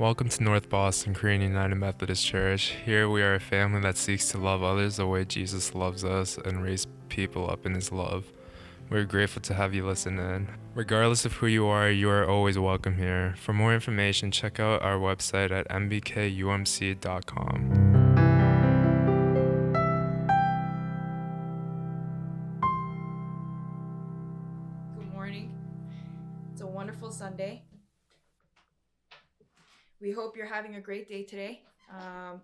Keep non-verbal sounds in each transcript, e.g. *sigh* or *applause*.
Welcome to North Boston Korean United Methodist Church. Here we are a family that seeks to love others the way Jesus loves us and raise people up in his love. We're grateful to have you listen in. Regardless of who you are, you are always welcome here. For more information, check out our website at nbkumc.com. We hope you're having a great day today. Um,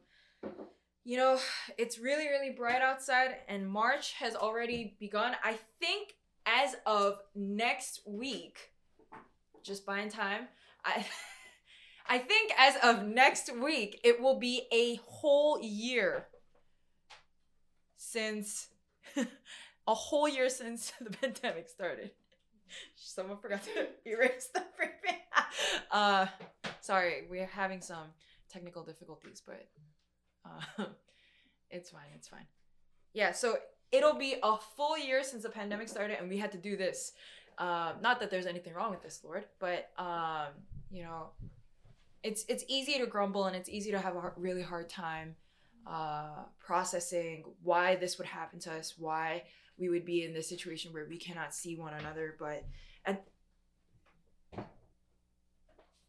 you know, it's really, really bright outside, and March has already begun. I think as of next week, just buying time, I. *laughs* I think as of next week, it will be a whole year since *laughs* a whole year since *laughs* the pandemic started. Someone forgot to *laughs* erase the freaking. *laughs* uh, sorry, we're having some technical difficulties, but uh, *laughs* it's fine. It's fine. Yeah, so it'll be a full year since the pandemic started, and we had to do this. Uh, not that there's anything wrong with this, Lord, but um, you know, it's it's easy to grumble and it's easy to have a really hard time uh, processing why this would happen to us, why we would be in this situation where we cannot see one another. But at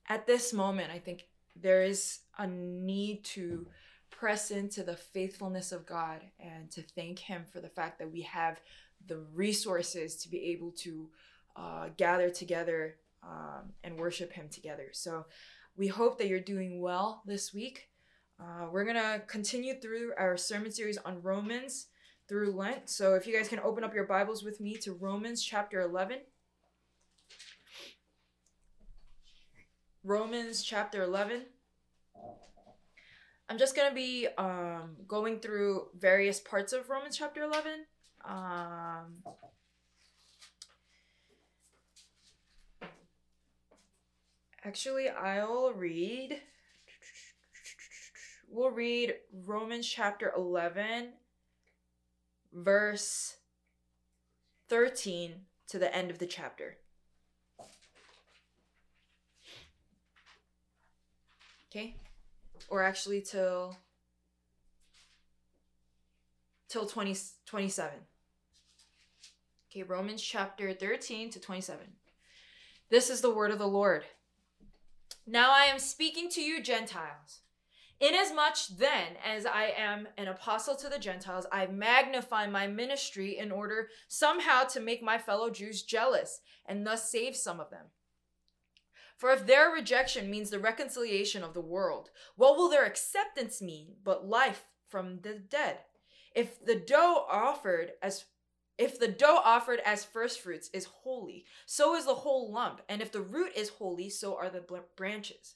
at this moment, I think there is a need to press into the faithfulness of God and to thank Him for the fact that we have the resources to be able to uh, gather together um, and worship Him together. So we hope that you're doing well this week. Uh, we're going to continue through our sermon series on Romans through Lent. So if you guys can open up your Bibles with me to Romans chapter 11. Romans chapter 11. I'm just going to be um, going through various parts of Romans chapter 11. Um, actually, I'll read. We'll read Romans chapter 11 verse 13 to the end of the chapter. Okay? Or actually till till 20 27. Okay, Romans chapter 13 to 27. This is the word of the Lord. Now I am speaking to you Gentiles. Inasmuch then as I am an apostle to the Gentiles, I magnify my ministry in order somehow to make my fellow Jews jealous and thus save some of them. For if their rejection means the reconciliation of the world, what will their acceptance mean but life from the dead? If the dough offered as if the dough offered as first fruits is holy, so is the whole lump, and if the root is holy, so are the branches.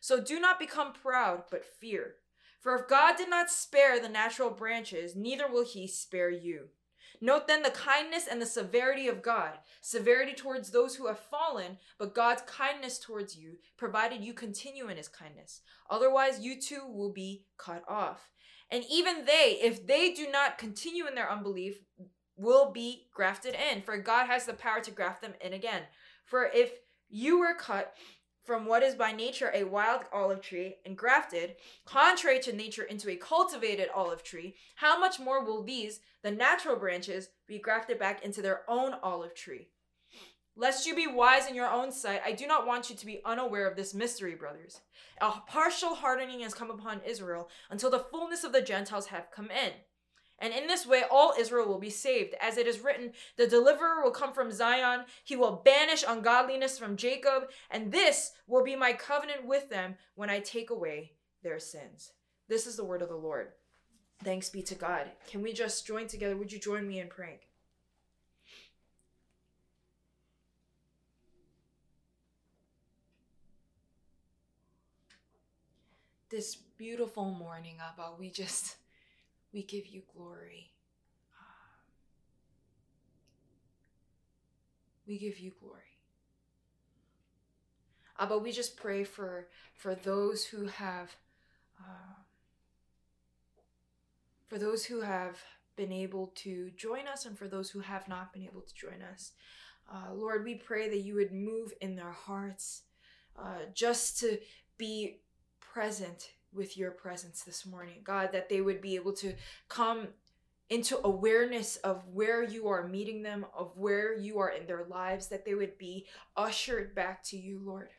So do not become proud, but fear. For if God did not spare the natural branches, neither will he spare you. Note then the kindness and the severity of God severity towards those who have fallen, but God's kindness towards you, provided you continue in his kindness. Otherwise, you too will be cut off. And even they, if they do not continue in their unbelief, will be grafted in, for God has the power to graft them in again. For if you were cut from what is by nature a wild olive tree and grafted, contrary to nature, into a cultivated olive tree, how much more will these, the natural branches, be grafted back into their own olive tree? Lest you be wise in your own sight, I do not want you to be unaware of this mystery, brothers. A partial hardening has come upon Israel until the fullness of the Gentiles have come in. And in this way, all Israel will be saved. As it is written, the deliverer will come from Zion. He will banish ungodliness from Jacob. And this will be my covenant with them when I take away their sins. This is the word of the Lord. Thanks be to God. Can we just join together? Would you join me in praying? this beautiful morning, Abba, we just, we give you glory. We give you glory. Abba, we just pray for, for those who have, uh, for those who have been able to join us and for those who have not been able to join us. Uh, Lord, we pray that you would move in their hearts uh, just to be present with your presence this morning. God, that they would be able to come into awareness of where you are meeting them, of where you are in their lives, that they would be ushered back to you, Lord.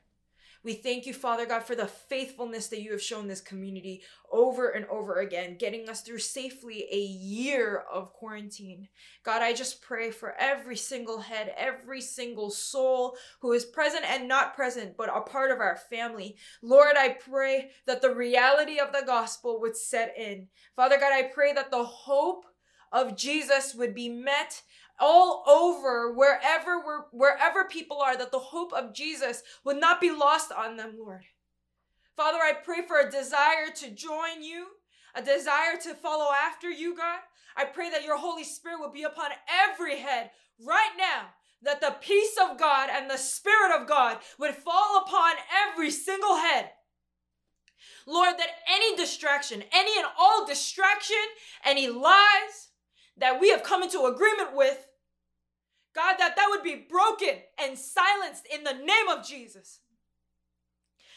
We thank you, Father God, for the faithfulness that you have shown this community over and over again, getting us through safely a year of quarantine. God, I just pray for every single head, every single soul who is present and not present, but a part of our family. Lord, I pray that the reality of the gospel would set in. Father God, I pray that the hope of Jesus would be met all over wherever we're, wherever people are that the hope of Jesus would not be lost on them, Lord. Father, I pray for a desire to join you, a desire to follow after you, God. I pray that your Holy Spirit will be upon every head right now. That the peace of God and the Spirit of God would fall upon every single head. Lord, that any distraction, any and all distraction, any lies that we have come into agreement with, God, that that would be broken and silenced in the name of Jesus.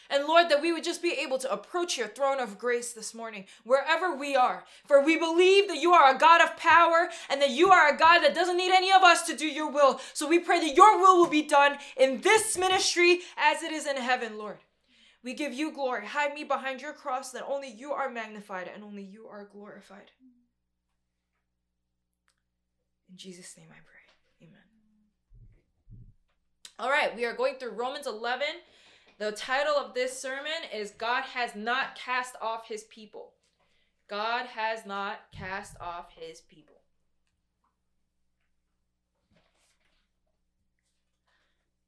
And Lord, that we would just be able to approach your throne of grace this morning, wherever we are. For we believe that you are a God of power and that you are a God that doesn't need any of us to do your will. So we pray that your will will be done in this ministry as it is in heaven, Lord. We give you glory. Hide me behind your cross that only you are magnified and only you are glorified. In Jesus' name I pray. Amen. All right, we are going through Romans 11. The title of this sermon is God has not cast off his people. God has not cast off his people.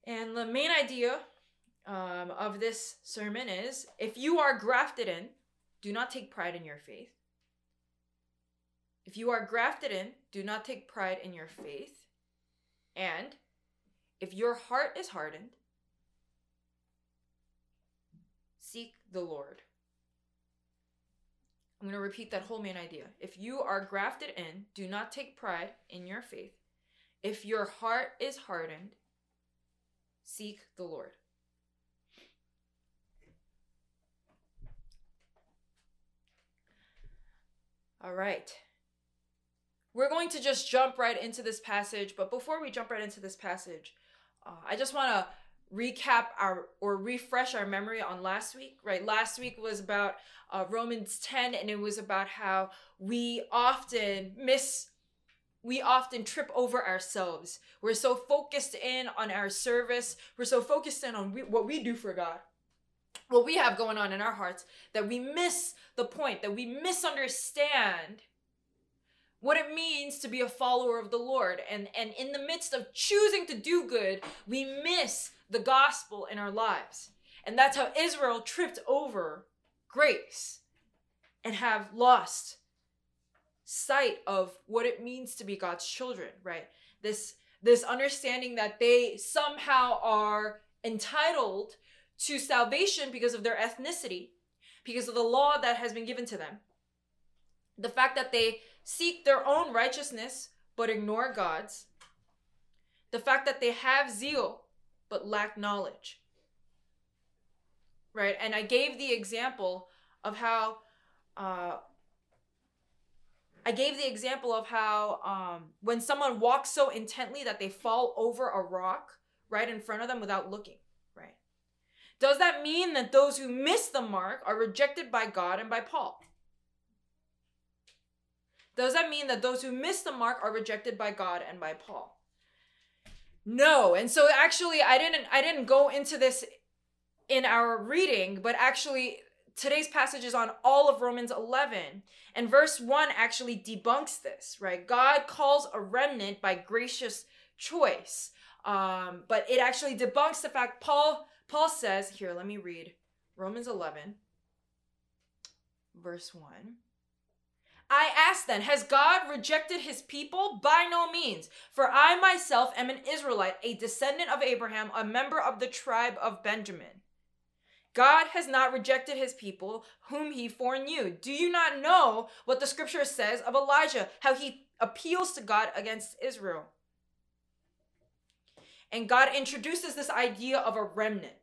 And the main idea um, of this sermon is if you are grafted in, do not take pride in your faith. If you are grafted in, do not take pride in your faith. And if your heart is hardened, seek the Lord. I'm going to repeat that whole main idea. If you are grafted in, do not take pride in your faith. If your heart is hardened, seek the Lord. All right. We're going to just jump right into this passage, but before we jump right into this passage, uh, I just want to recap our or refresh our memory on last week, right? Last week was about uh, Romans 10, and it was about how we often miss, we often trip over ourselves. We're so focused in on our service, we're so focused in on we, what we do for God. What we have going on in our hearts that we miss the point, that we misunderstand what it means to be a follower of the Lord. And, and in the midst of choosing to do good, we miss the gospel in our lives. And that's how Israel tripped over grace and have lost sight of what it means to be God's children, right? This this understanding that they somehow are entitled to salvation because of their ethnicity, because of the law that has been given to them. The fact that they seek their own righteousness but ignore God's, the fact that they have zeal but lack knowledge. Right? And I gave the example of how uh, I gave the example of how um, when someone walks so intently that they fall over a rock right in front of them without looking, right? Does that mean that those who miss the mark are rejected by God and by Paul? Does that mean that those who miss the mark are rejected by God and by Paul? No. And so actually I didn't I didn't go into this in our reading, but actually today's passage is on all of Romans 11. And verse 1 actually debunks this, right? God calls a remnant by gracious choice. Um, but it actually debunks the fact Paul Paul says, here, let me read Romans 11 verse 1. I ask then, has God rejected his people? By no means. For I myself am an Israelite, a descendant of Abraham, a member of the tribe of Benjamin. God has not rejected his people, whom he foreknew. Do you not know what the scripture says of Elijah, how he appeals to God against Israel? And God introduces this idea of a remnant.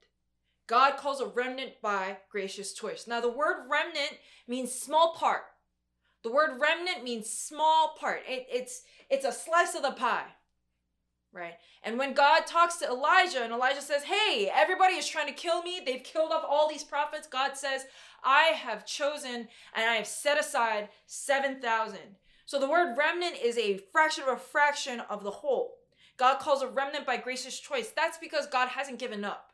God calls a remnant by gracious choice. Now, the word remnant means small part. The word remnant means small part. It, it's it's a slice of the pie, right? And when God talks to Elijah and Elijah says, "Hey, everybody is trying to kill me. They've killed off all these prophets." God says, "I have chosen and I have set aside 7,000." So the word remnant is a fraction of a fraction of the whole. God calls a remnant by gracious choice. That's because God hasn't given up.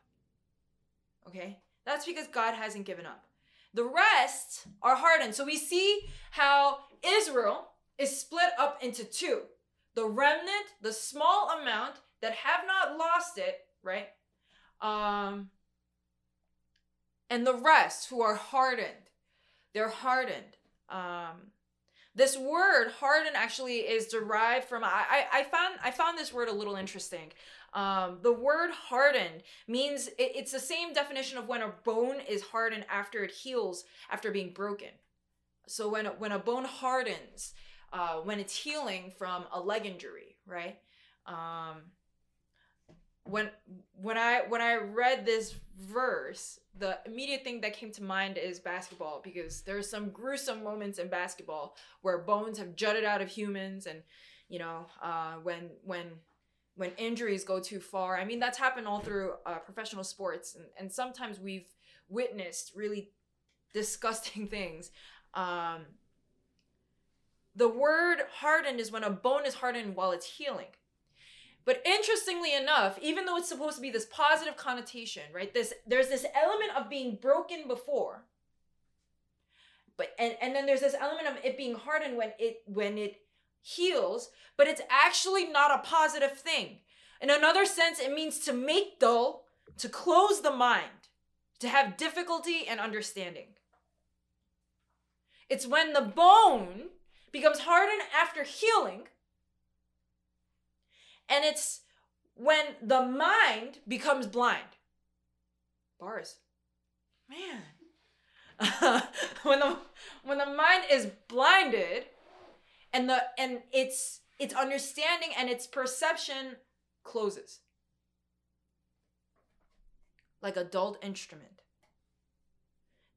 Okay? That's because God hasn't given up. The rest are hardened. So we see how Israel is split up into two the remnant, the small amount that have not lost it, right? Um, and the rest who are hardened. They're hardened. Um, this word hardened actually is derived from I, I, I found I found this word a little interesting. Um, the word hardened means it, it's the same definition of when a bone is hardened after it heals after being broken. So when when a bone hardens, uh, when it's healing from a leg injury, right? Um, when when I when I read this verse, the immediate thing that came to mind is basketball because there's some gruesome moments in basketball where bones have jutted out of humans and you know uh, when when when injuries go too far. I mean, that's happened all through uh, professional sports, and, and sometimes we've witnessed really disgusting *laughs* things. Um, the word hardened is when a bone is hardened while it's healing. But interestingly enough, even though it's supposed to be this positive connotation, right? This there's this element of being broken before. But and, and then there's this element of it being hardened when it when it heals, but it's actually not a positive thing. In another sense, it means to make dull, to close the mind, to have difficulty and understanding. It's when the bone becomes hardened after healing, and it's when the mind becomes blind. Bars. Man. *laughs* when the when the mind is blinded, and the and its its understanding and its perception closes. Like a dulled instrument.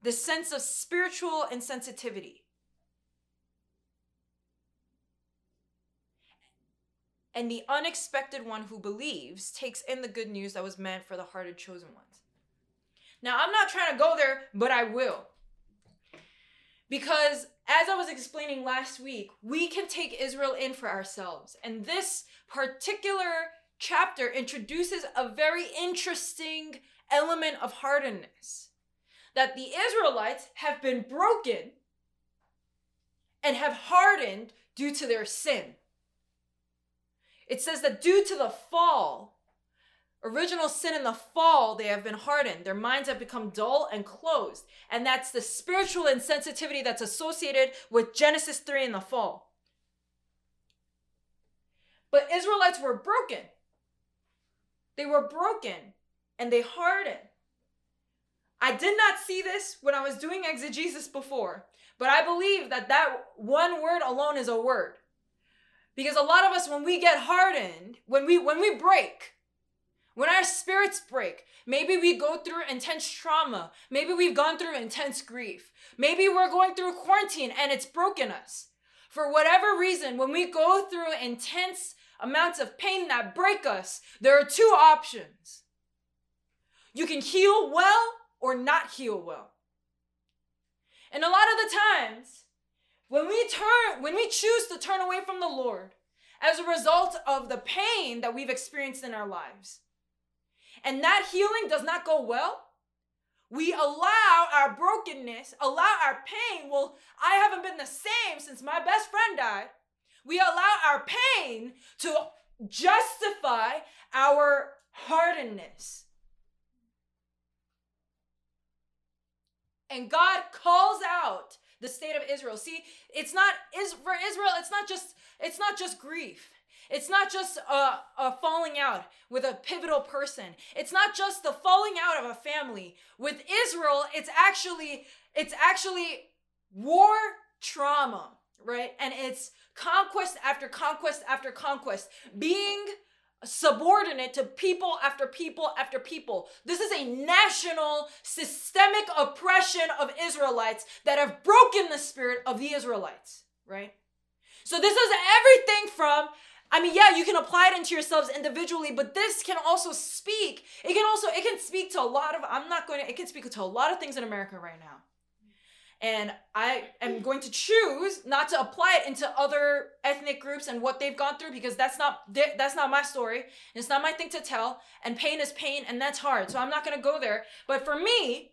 The sense of spiritual insensitivity. And the unexpected one who believes takes in the good news that was meant for the hearted chosen ones. Now i'm not trying to go there but i will. Because as I was explaining last week, we can take Israel in for ourselves. And this particular chapter introduces a very interesting element of hardness that the Israelites have been broken and have hardened due to their sin. It says that due to the fall, original sin in the fall, they have been hardened. Their minds have become dull and closed. And that's the spiritual insensitivity that's associated with Genesis 3 in the fall. But Israelites were broken. They were broken and they hardened. I did not see this when I was doing exegesis before, but I believe that that one word alone is a word. Because a lot of us when we get hardened, when we when we break, when our spirits break, maybe we go through intense trauma. Maybe we've gone through intense grief. Maybe we're going through quarantine and it's broken us. For whatever reason, when we go through intense amounts of pain that break us, there are two options. You can heal well or not heal well. And a lot of the times, when we turn, when we choose to turn away from the Lord as a result of the pain that we've experienced in our lives, and that healing does not go well, we allow our brokenness, allow our pain. Well, I haven't been the same since my best friend died. We allow our pain to justify our hardness. And God calls out the state of Israel. See, it's not is for Israel. It's not just it's not just grief. It's not just a, a falling out with a pivotal person. It's not just the falling out of a family. With Israel, it's actually it's actually war trauma, right? And it's conquest after conquest after conquest, being subordinate to people after people after people. This is a national systemic oppression of Israelites that have broken the spirit of the Israelites, right? So this is everything from I mean, yeah, you can apply it into yourselves individually, but this can also speak. It can also it can speak to a lot of I'm not going to it can speak to a lot of things in America right now. And I am going to choose not to apply it into other ethnic groups and what they've gone through because that's not that's not my story. It's not my thing to tell. And pain is pain, and that's hard. So I'm not going to go there. But for me,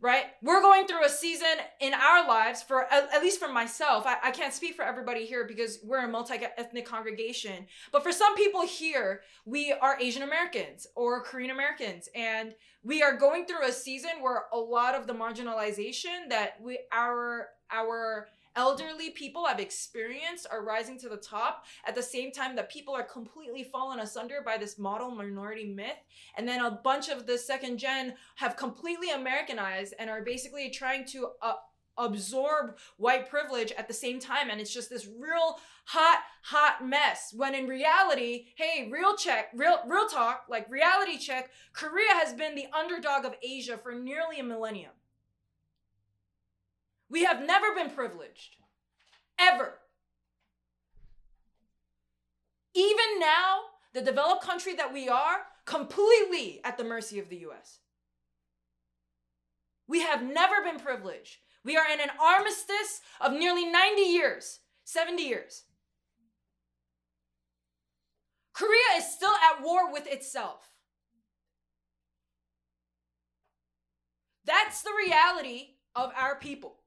right? We're going through a season in our lives for at, least for myself. I, I can't speak for everybody here because we're a multi-ethnic congregation. But for some people here, we are Asian Americans or Korean Americans and we are going through a season where a lot of the marginalization that we our our elderly people I've experienced are rising to the top at the same time that people are completely fallen asunder by this model minority myth. And then a bunch of the second gen have completely americanized and are basically trying to uh, absorb white privilege at the same time. And it's just this real hot hot mess when in reality hey real check real real talk like reality check korea has been the underdog of asia for nearly a millennium we have never been privileged. Ever. Even now, the developed country that we are, completely at the mercy of the US. We have never been privileged. We are in an armistice of nearly 90 years, 70 years. Korea is still at war with itself. That's the reality of our people.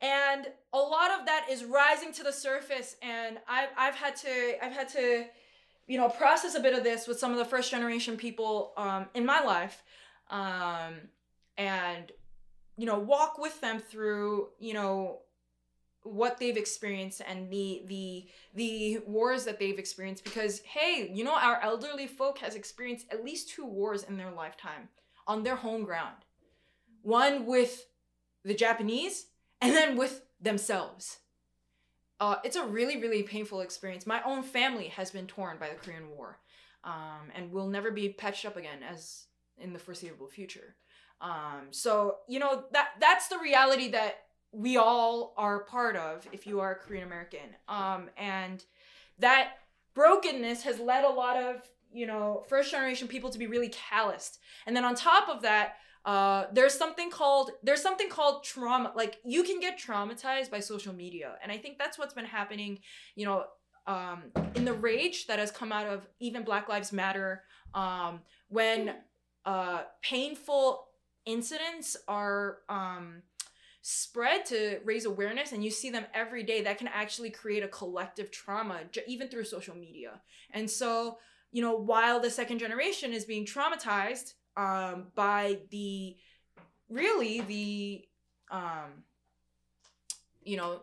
And a lot of that is rising to the surface and I've, I've had to i've had to you know process a bit of this with some of the first generation people um, in my life um, and you know walk with them through you know what they've experienced and the the the wars that they've experienced because hey you know our elderly folk has experienced at least two wars in their lifetime on their home ground. One with the japanese and then with themselves. Uh, it's a really, really painful experience. My own family has been torn by the Korean War um, and will never be patched up again as in the foreseeable future. Um, so, you know, that that's the reality that we all are part of if you are Korean American. Um, and that brokenness has led a lot of, you know, first generation people to be really calloused. And then on top of that, uh there's something called there's something called trauma like you can get traumatized by social media. And i think that's what's been happening you know um in the rage that has come out of even black lives matter um when uh painful incidents are um spread to raise awareness and you see them every day that can actually create a collective trauma even through social media. And so you know while the second generation is being traumatized um, by the really the um, you know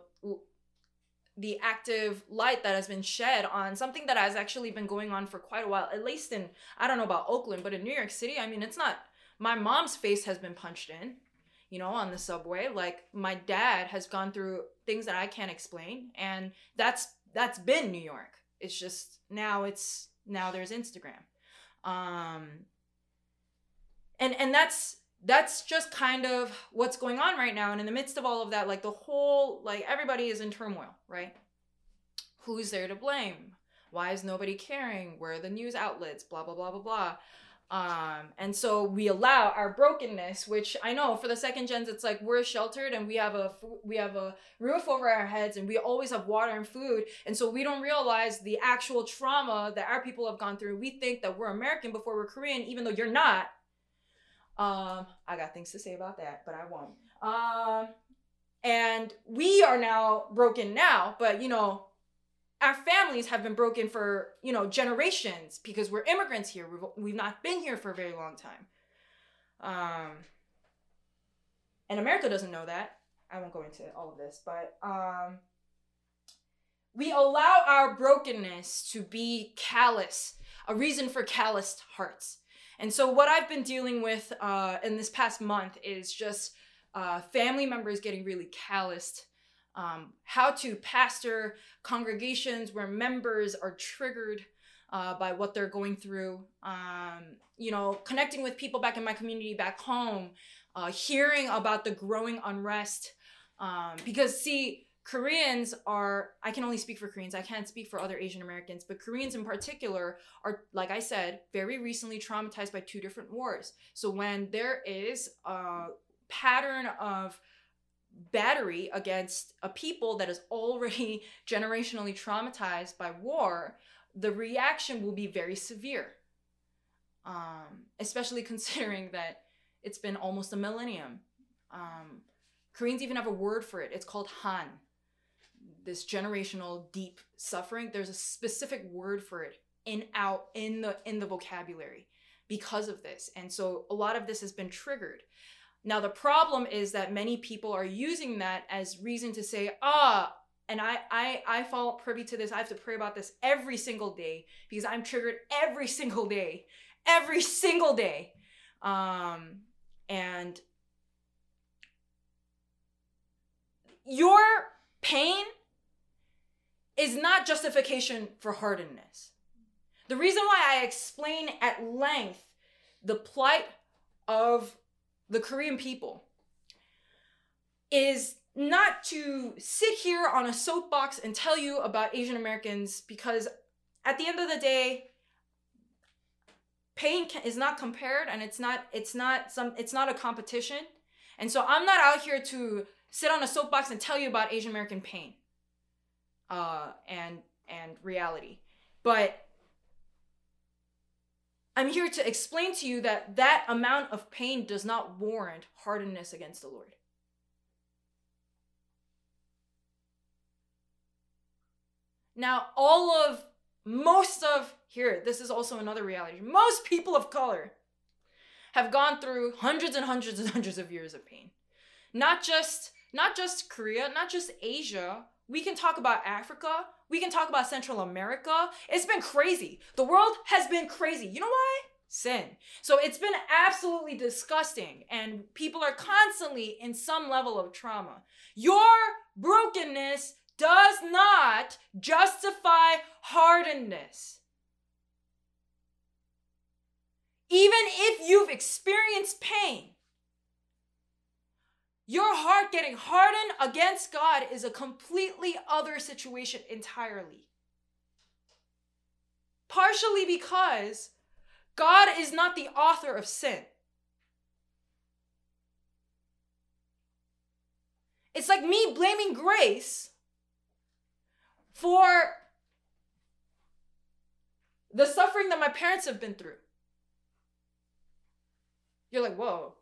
the active light that has been shed on something that has actually been going on for quite a while at least in i don't know about oakland but in new york city i mean it's not my mom's face has been punched in you know on the subway. Like my dad has gone through things that i can't explain and that's that's been new york. It's just now it's now there's instagram. Um and and that's that's just kind of what's going on right now. And in the midst of all of that like the whole like everybody is in turmoil right? Who's there to blame? Why is nobody caring? Where are the news outlets? Blah blah blah blah blah. Um and so we allow our brokenness which i know for the second gens it's like we're sheltered and we have a we have a roof over our heads and we always have water and food. And so we don't realize the actual trauma that our people have gone through. We think that we're american before we're korean even though you're not um, I got things to say about that, but I won't. Um, and we are now broken now, but you know, our families have been broken for you know generations because we're immigrants here. We've we've not been here for a very long time. Um, and America doesn't know that. I won't go into all of this, but um, we allow our brokenness to be callous, a reason for calloused hearts. And so, what I've been dealing with uh, in this past month is just uh, family members getting really calloused. Um, how to pastor congregations where members are triggered uh, by what they're going through. Um, you know, connecting with people back in my community back home, uh, hearing about the growing unrest. Um, because, see, Koreans are, I can only speak for Koreans, I can't speak for other Asian Americans, but Koreans in particular are, like I said, very recently traumatized by two different wars. So when there is a pattern of battery against a people that is already *laughs* generationally traumatized by war, the reaction will be very severe. Um, especially *laughs* considering that it's been almost a millennium. Um, Koreans even have a word for it. It's called Han. This generational deep suffering. There's a specific word for it in out in the in the vocabulary because of this. And so a lot of this has been triggered. Now the problem is that many people are using that as reason to say, ah, and I I I fall privy to this. I have to pray about this every single day because I'm triggered every single day, every single day, um, and your pain is not justification for hardness. The reason why I explain at length the plight of the Korean people is not to sit here on a soapbox and tell you about Asian Americans because at the end of the day pain is not compared and it's not it's not some it's not a competition. And so I'm not out here to sit on a soapbox and tell you about Asian American pain uh and and reality. But I'm here to explain to you that that amount of pain does not warrant hardness against the Lord. Now, all of, most of, here, this is also another reality. Most people of color have gone through hundreds and hundreds and hundreds of years of pain. Not just, not just Korea, not just Asia. We can talk about Africa. We can talk about Central America. It's been crazy. The world has been crazy. You know why? Sin. So it's been absolutely disgusting, and people are constantly in some level of trauma. Your brokenness does not justify hardness. Even if you've experienced pain, your heart getting hardened against God is a completely other situation entirely. Partially because God is not the author of sin. It's like me blaming grace for the suffering that my parents have been through. You're like, whoa.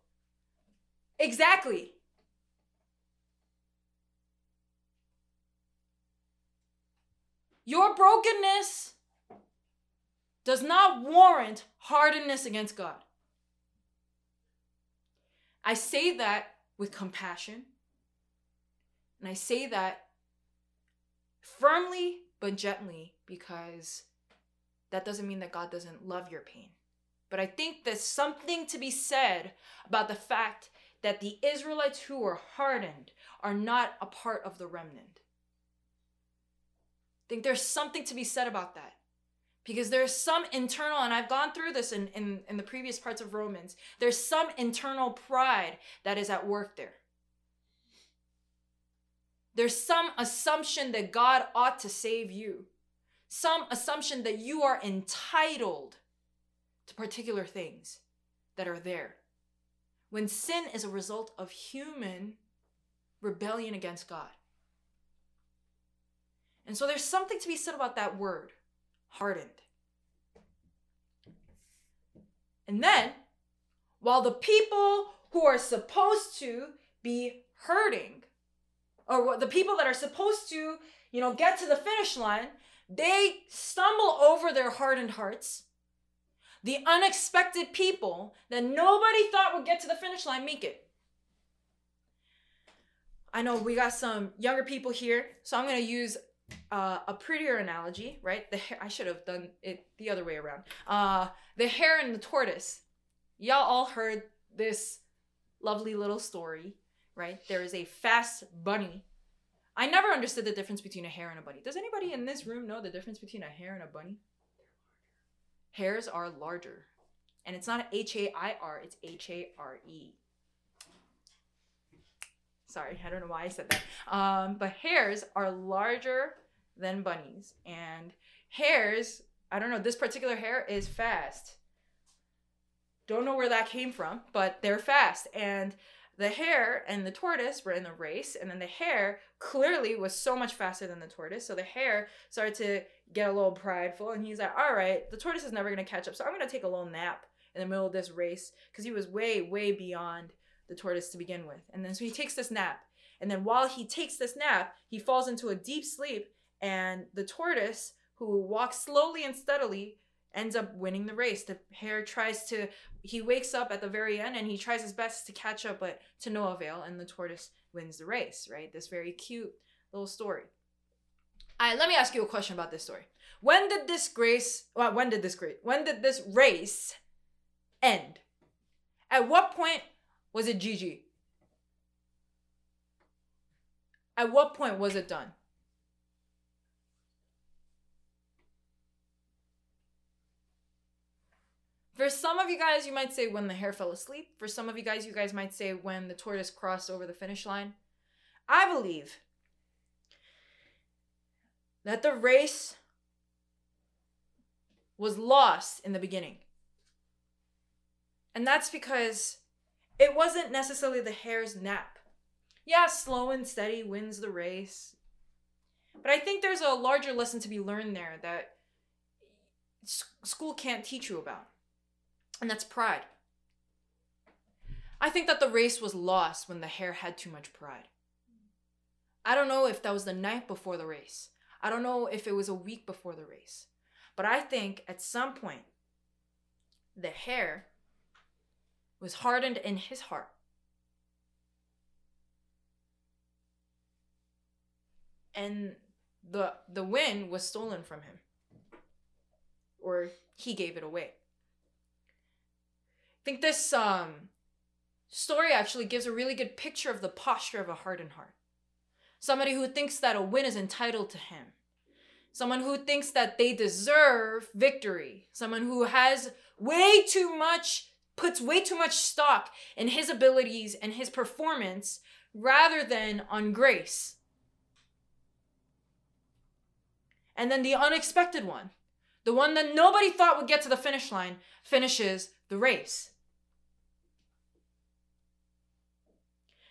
Exactly. Your brokenness does not warrant hardness against God. I say that with compassion. And I say that firmly but gently because that doesn't mean that God doesn't love your pain. But I think there's something to be said about the fact that the Israelites who were hardened are not a part of the remnant. I think there's something to be said about that. Because there's some internal, and I've gone through this in, in, in the previous parts of Romans, there's some internal pride that is at work there. There's some assumption that God ought to save you, some assumption that you are entitled to particular things that are there. When sin is a result of human rebellion against God. And so there's something to be said about that word, hardened. And then, while the people who are supposed to be hurting or the people that are supposed to, you know, get to the finish line, they stumble over their hardened hearts. the unexpected people that nobody thought would get to the finish line make it. I know we got some younger people here, so I'm gonna use uh, a prettier analogy, right? The I should have done it the other way around. Uh, the hare and the tortoise. Y'all all heard this lovely little story, right? There is a fast bunny. I never understood the difference between a hare and a bunny. Does anybody in this room know the difference between a hare and a bunny? Hares are larger. And it's not H A I R, it's H A R E. Sorry, I don't know why I said that. Um, but hares are larger than bunnies. And hares, I don't know, this particular hare is fast. Don't know where that came from, but they're fast. And the hare and the tortoise were in the race, and then the hare clearly was so much faster than the tortoise. So the hare started to get a little prideful, and he's like, "All right, the tortoise is never gonna catch up, so I'm gonna take a little nap in the middle of this race because he was way, way beyond the tortoise to begin with." And then so he takes this nap, and then while he takes this nap, he falls into a deep sleep, and the tortoise, who walks slowly and steadily, ends up winning the race. The hare tries to, he wakes up at the very end and he tries his best to catch up, but to no avail, and the tortoise wins the race, right? This very cute little story. All right, let me ask you a question about this story. When did this grace, well, when did this grace, when did this race end? At what point was it Gigi? At what point was it done? For some of you guys, you might say when the hare fell asleep. For some of you guys, you guys might say when the tortoise crossed over the finish line. I believe that the race was lost in the beginning. And that's because it wasn't necessarily the hare's nap. Yeah, slow and steady wins the race. But I think there's a larger lesson to be learned there that school can't teach you about and that's pride. I think that the race was lost when the hare had too much pride. I don't know if that was the night before the race. I don't know if it was a week before the race. But I think at some point, the hare was hardened in his heart. And the the win was stolen from him. Or he gave it away I think this um, story actually gives a really good picture of the posture of a hardened heart. Somebody who thinks that a win is entitled to him. Someone who thinks that they deserve victory. Someone who has way too much, puts way too much stock in his abilities and his performance rather than on grace. And then the unexpected one, the one that nobody thought would get to the finish line, finishes the race.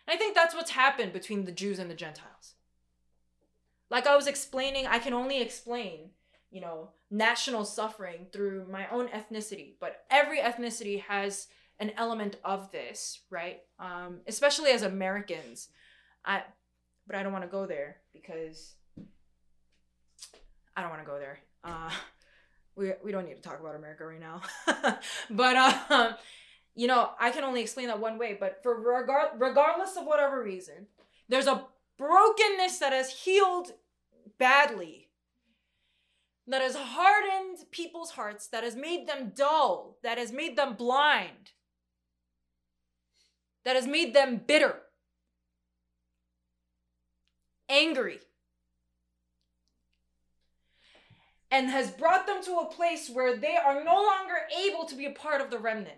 I think that's what's happened between the Jews and the Gentiles. Like I was explaining, I can only explain, you know, national suffering through my own ethnicity, but every ethnicity has an element of this, right? Um, especially as Americans. I but I don't want to go there because I don't want to go there. Uh, *laughs* we, we don't need to talk about America right now. *laughs* but uh, you know, I can only explain that one way, but for regard regardless of whatever reason, there's a brokenness that has healed badly. That has hardened people's hearts, that has made them dull, that has made them blind, that has made them bitter, angry, and has brought them to a place where they are no longer able to be a part of the remnant.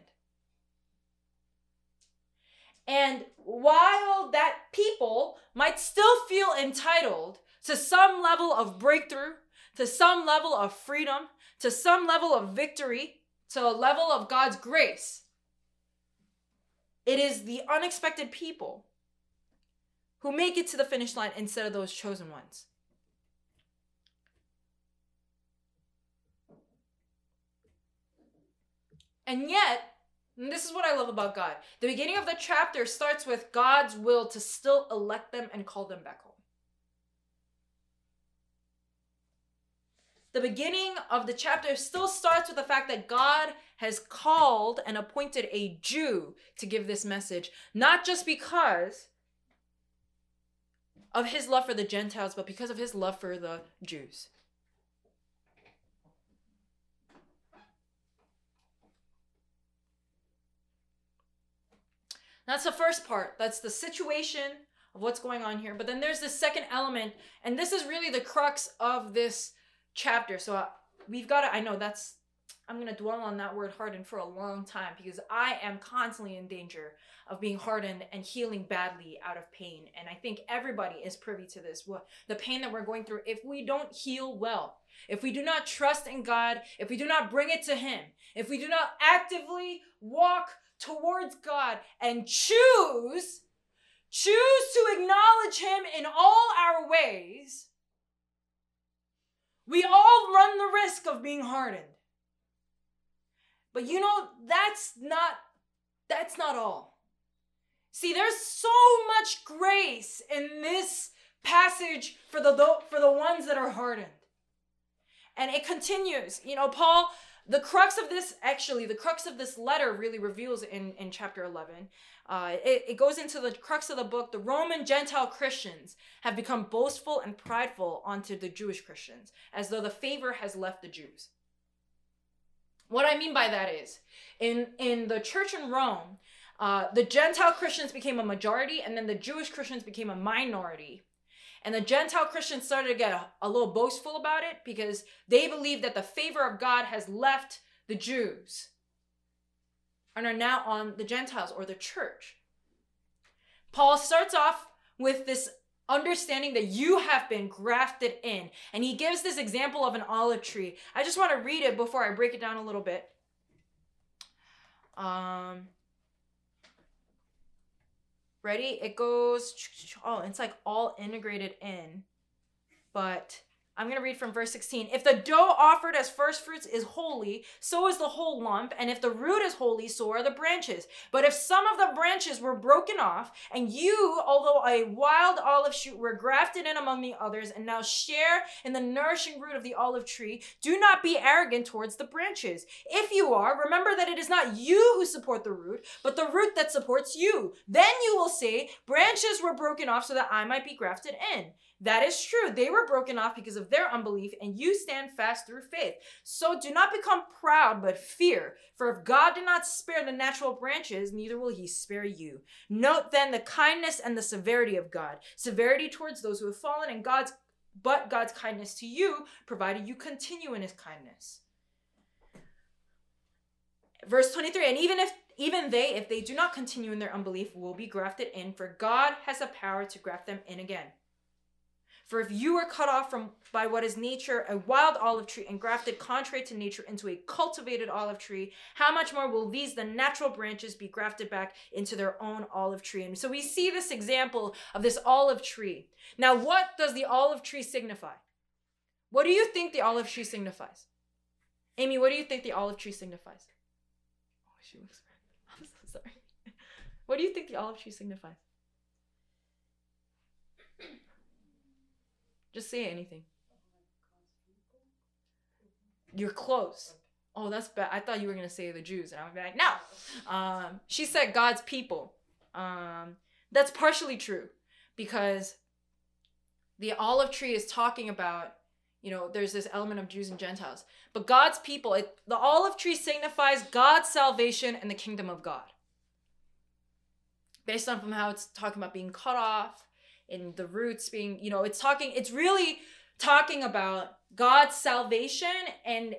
And while that people might still feel entitled to some level of breakthrough, to some level of freedom, to some level of victory, to a level of God's grace, it is the unexpected people who make it to the finish line instead of those chosen ones. And yet, and this is what I love about God. The beginning of the chapter starts with God's will to still elect them and call them back home. The beginning of the chapter still starts with the fact that God has called and appointed a Jew to give this message, not just because of his love for the Gentiles, but because of his love for the Jews. That's the first part. That's the situation of what's going on here. But then there's the second element, and this is really the crux of this chapter. So uh, we've got to, I know that's, I'm going to dwell on that word hardened for a long time because I am constantly in danger of being hardened and healing badly out of pain. And I think everybody is privy to this. What the pain that we're going through, if we don't heal well, if we do not trust in God, if we do not bring it to Him, if we do not actively walk towards God and choose choose to acknowledge him in all our ways, we all run the risk of being hardened. But you know, that's not that's not all. See, there's so much grace in this passage for the for the ones that are hardened. And it continues. You know, Paul the crux of this actually the crux of this letter really reveals in in chapter 11 uh, it, it goes into the crux of the book the roman gentile christians have become boastful and prideful onto the jewish christians as though the favor has left the jews. What i mean by that is in in the church in rome uh, the gentile christians became a majority and then the jewish christians became a minority and the Gentile Christians started to get a, a little boastful about it because they believe that the favor of God has left the Jews and are now on the Gentiles or the church. Paul starts off with this understanding that you have been grafted in. And he gives this example of an olive tree. I just want to read it before I break it down a little bit. Um, Ready? It goes, oh, it's like all integrated in. But I'm going to read from verse 16. If the dough offered as first fruits is holy, so is the whole lump. And if the root is holy, so are the branches. But if some of the branches were broken off, and you, although a wild olive shoot, were grafted in among the others, and now share in the nourishing root of the olive tree, do not be arrogant towards the branches. If you are, remember that it is not you who support the root, but the root that supports you. Then you will say, Branches were broken off so that I might be grafted in. That is true. They were broken off because of their unbelief, and you stand fast through faith. So do not become proud, but fear. For if God did not spare the natural branches, neither will he spare you. Note then the kindness and the severity of God. Severity towards those who have fallen, and God's but God's kindness to you, provided you continue in his kindness. Verse 23, and even if even they, if they do not continue in their unbelief, will be grafted in, for God has the power to graft them in again. For if you are cut off from by what is nature, a wild olive tree, and grafted contrary to nature into a cultivated olive tree, how much more will these, the natural branches, be grafted back into their own olive tree? And so we see this example of this olive tree. Now, what does the olive tree signify? What do you think the olive tree signifies? Amy, what do you think the olive tree signifies? Oh, she looks. *laughs* I'm so sorry. What do you think the olive tree signifies? Just say anything. You're close. Oh, that's bad. I thought you were gonna say the Jews, and I was like, no. Um, she said God's people. Um, that's partially true because the olive tree is talking about you know there's this element of jews and gentiles but god's people it, the olive tree signifies god's salvation and the kingdom of god based on from how it's talking about being cut off in the roots being, you know, it's talking, it's really talking about God's salvation and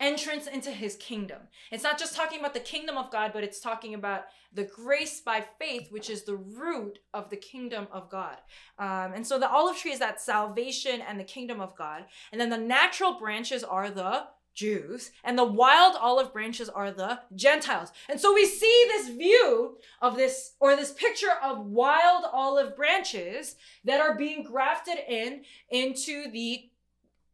entrance into his kingdom. It's not just talking about the kingdom of God, but it's talking about the grace by faith, which is the root of the kingdom of God. Um, and so the olive tree is that salvation and the kingdom of God. And then the natural branches are the Jews, and the wild olive branches are the Gentiles. And so we see this view of this, or this picture of wild olive branches that are being grafted in into the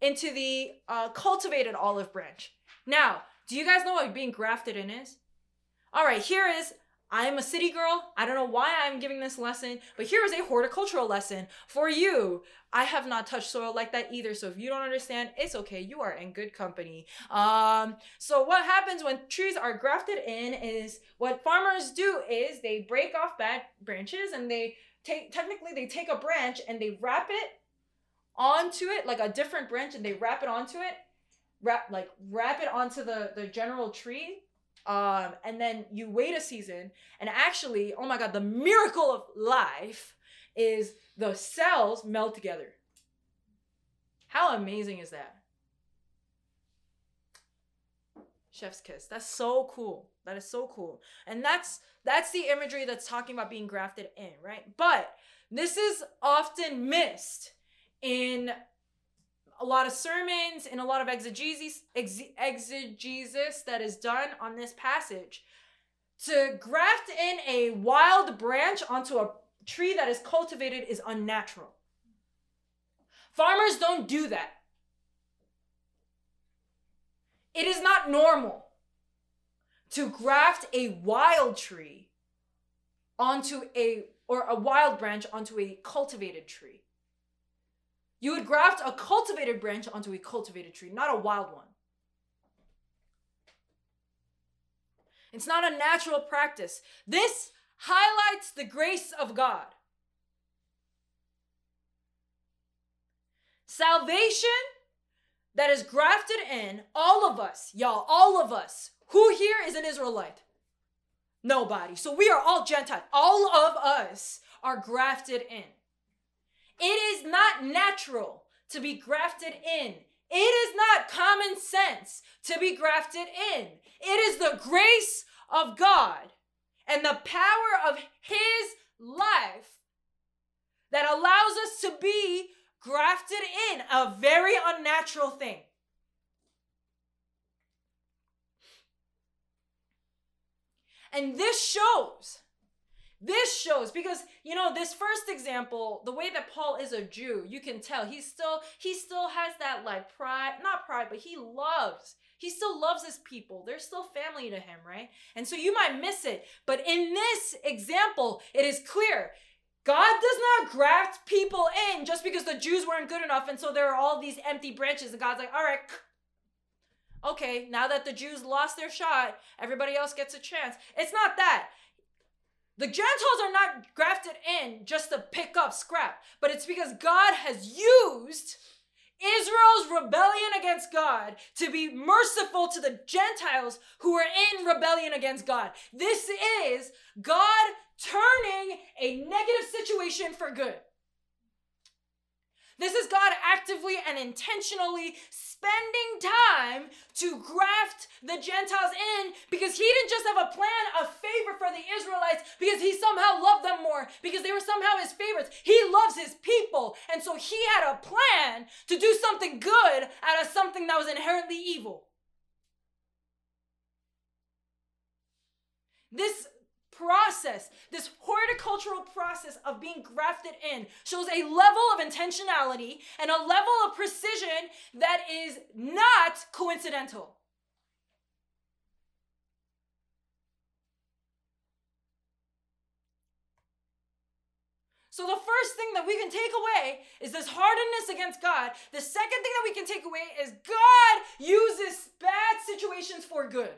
into the uh, cultivated olive branch. Now, do you guys know what being grafted in is? All right, here is I'm a city girl. I don't know why I'm giving this lesson, but here is a horticultural lesson for you. I have not touched soil like that either. So if you don't understand, it's okay. You are in good company. Um, so what happens when trees are grafted in is what farmers do is they break off bad branches and they take technically they take a branch and they wrap it onto it like a different branch and they wrap it onto it wrap like wrap it onto the the general tree um, and then you wait a season, and actually, oh my god, the miracle of life is the cells melt together. How amazing is that? Chef's kiss. That's so cool. That is so cool. And that's that's the imagery that's talking about being grafted in, right? But this is often missed in a lot of sermons and a lot of exegesis, exegesis that is done on this passage. To graft in a wild branch onto a tree that is cultivated is unnatural. Farmers don't do that. It is not normal to graft a wild tree onto a or a wild branch onto a cultivated tree. You would graft a cultivated branch onto a cultivated tree, not a wild one. It's not a natural practice. This highlights the grace of God. Salvation that is grafted in, all of us, y'all, all of us. Who here is an Israelite? Nobody. So we are all Gentile. All of us are grafted in. It is not natural to be grafted in. It is not common sense to be grafted in. It is the grace of God and the power of His life that allows us to be grafted in, a very unnatural thing. And this shows this shows because you know this first example the way that paul is a jew you can tell he still he still has that like pride not pride but he loves he still loves his people. They're still family to him right? And so you might miss it but in this example it is clear. God does not graft people in just because the jews weren't good enough and so there are all these empty branches and god's like all right *clears throat* okay now that the jews lost their shot everybody else gets a chance. It's not that the Gentiles are not grafted in just to pick up scrap, but it's because God has used Israel's rebellion against God to be merciful to the Gentiles who are in rebellion against God. This is God turning a negative situation for good. This is God actively and intentionally spending time to graft the Gentiles in because he didn't just have a plan of favor for the Israelites because he somehow loved them more, because they were somehow his favorites. He loves his people. And so he had a plan to do something good out of something that was inherently evil. This process, this horticultural process of being grafted in, shows a level of intentionality and a level of precision that is not coincidental. So, the first thing that we can take away is this hardness against God. The second thing that we can take away is God uses bad situations for good.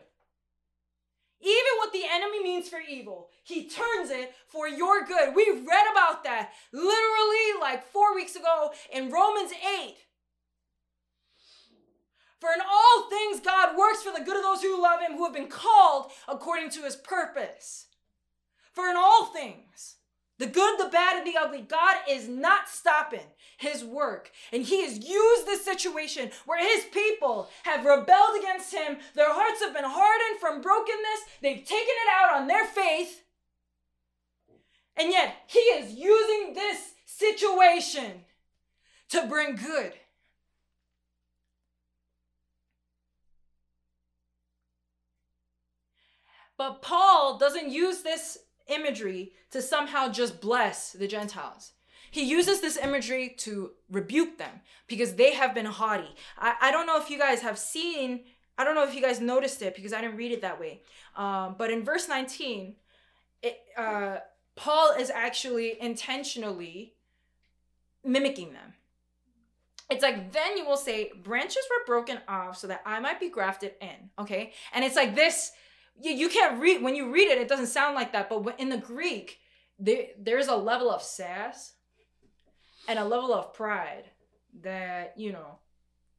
Even what the enemy means for evil, he turns it for your good. We read about that literally like four weeks ago in Romans 8. For in all things, God works for the good of those who love him, who have been called according to his purpose. For in all things, the good, the bad, and the ugly. God is not stopping his work. And he has used this situation where his people have rebelled against him. Their hearts have been hardened from brokenness. They've taken it out on their faith. And yet, he is using this situation to bring good. But Paul doesn't use this imagery to somehow just bless the Gentiles. He uses this imagery to rebuke them because they have been haughty. I, I don't know if you guys have seen, I don't know if you guys noticed it because I didn't read it that way. Um, but in verse 19, it, uh, Paul is actually intentionally mimicking them. It's like, then you will say, branches were broken off so that I might be grafted in. Okay. And it's like this, you, you can't read, when you read it, it doesn't sound like that. But in the Greek, there, there's a level of sass and a level of pride that, you know,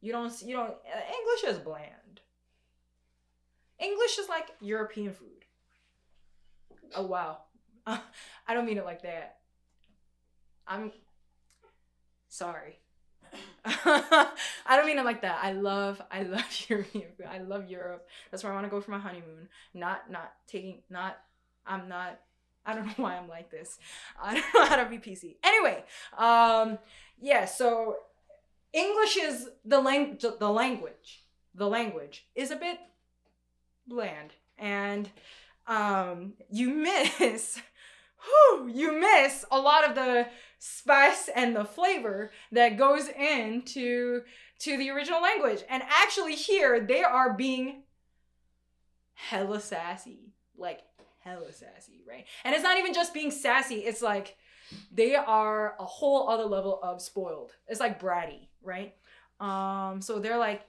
you don't, you don't, uh, English is bland. English is like European food. Oh, wow. *laughs* I don't mean it like that. I'm sorry. *laughs* I don't mean it like that. I love, I love *laughs* Europe. I love Europe. That's where I want to go for my honeymoon. Not, not taking, not. I'm not. I don't *laughs* know why I'm like this. I don't know how to be PC. Anyway, um, yeah. So English is the lang the language. The language is a bit bland, and um, you miss whew, you miss a lot of the spice and the flavor that goes into to the original language. And actually here they are being hella sassy. Like hella sassy, right? And it's not even just being sassy, it's like they are a whole other level of spoiled. It's like bratty, right? Um so they're like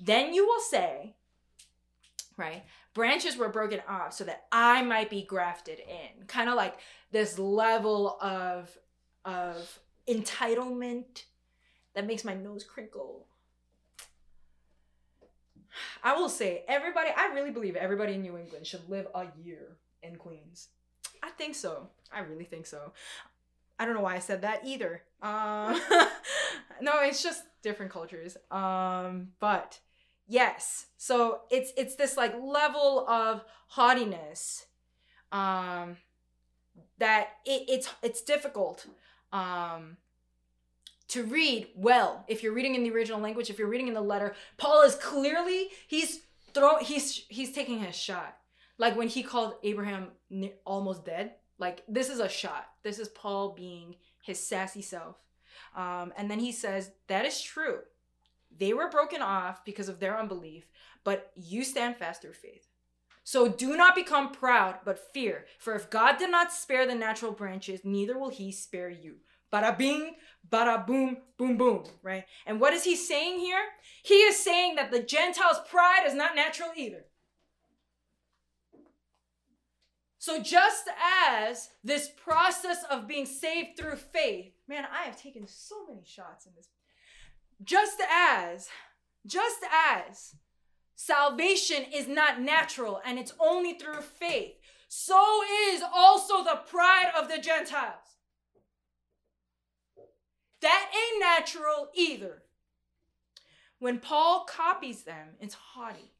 then you will say right? Branches were broken off so that I might be grafted in. Kind of like this level of of entitlement that makes my nose crinkle. I will say everybody I really believe everybody in New England should live a year in Queens. I think so. I really think so. I don't know why I said that either. Um, *laughs* no, it's just different cultures. Um, but yes, so it's it's this like level of haughtiness um, that it, it's it's difficult um, to read well. If you're reading in the original language if you're reading in the letter paul is clearly he's throw he's he's taking his shot. Like when he called abraham almost dead like this is a shot. This is paul being his sassy self. Um, and then he says that is true. They were broken off because of their unbelief but you stand fast through faith so do not become proud, but fear. For if God did not spare the natural branches, neither will he spare you. Bada bing, bada boom, boom, boom, right? And what is he saying here? He is saying that the Gentiles' pride is not natural either. So just as this process of being saved through faith, man, I have taken so many shots in this. Just as, just as Salvation is not natural and it's only through faith. So is also the pride of the Gentiles. That ain't natural either. When Paul copies them, it's haughty.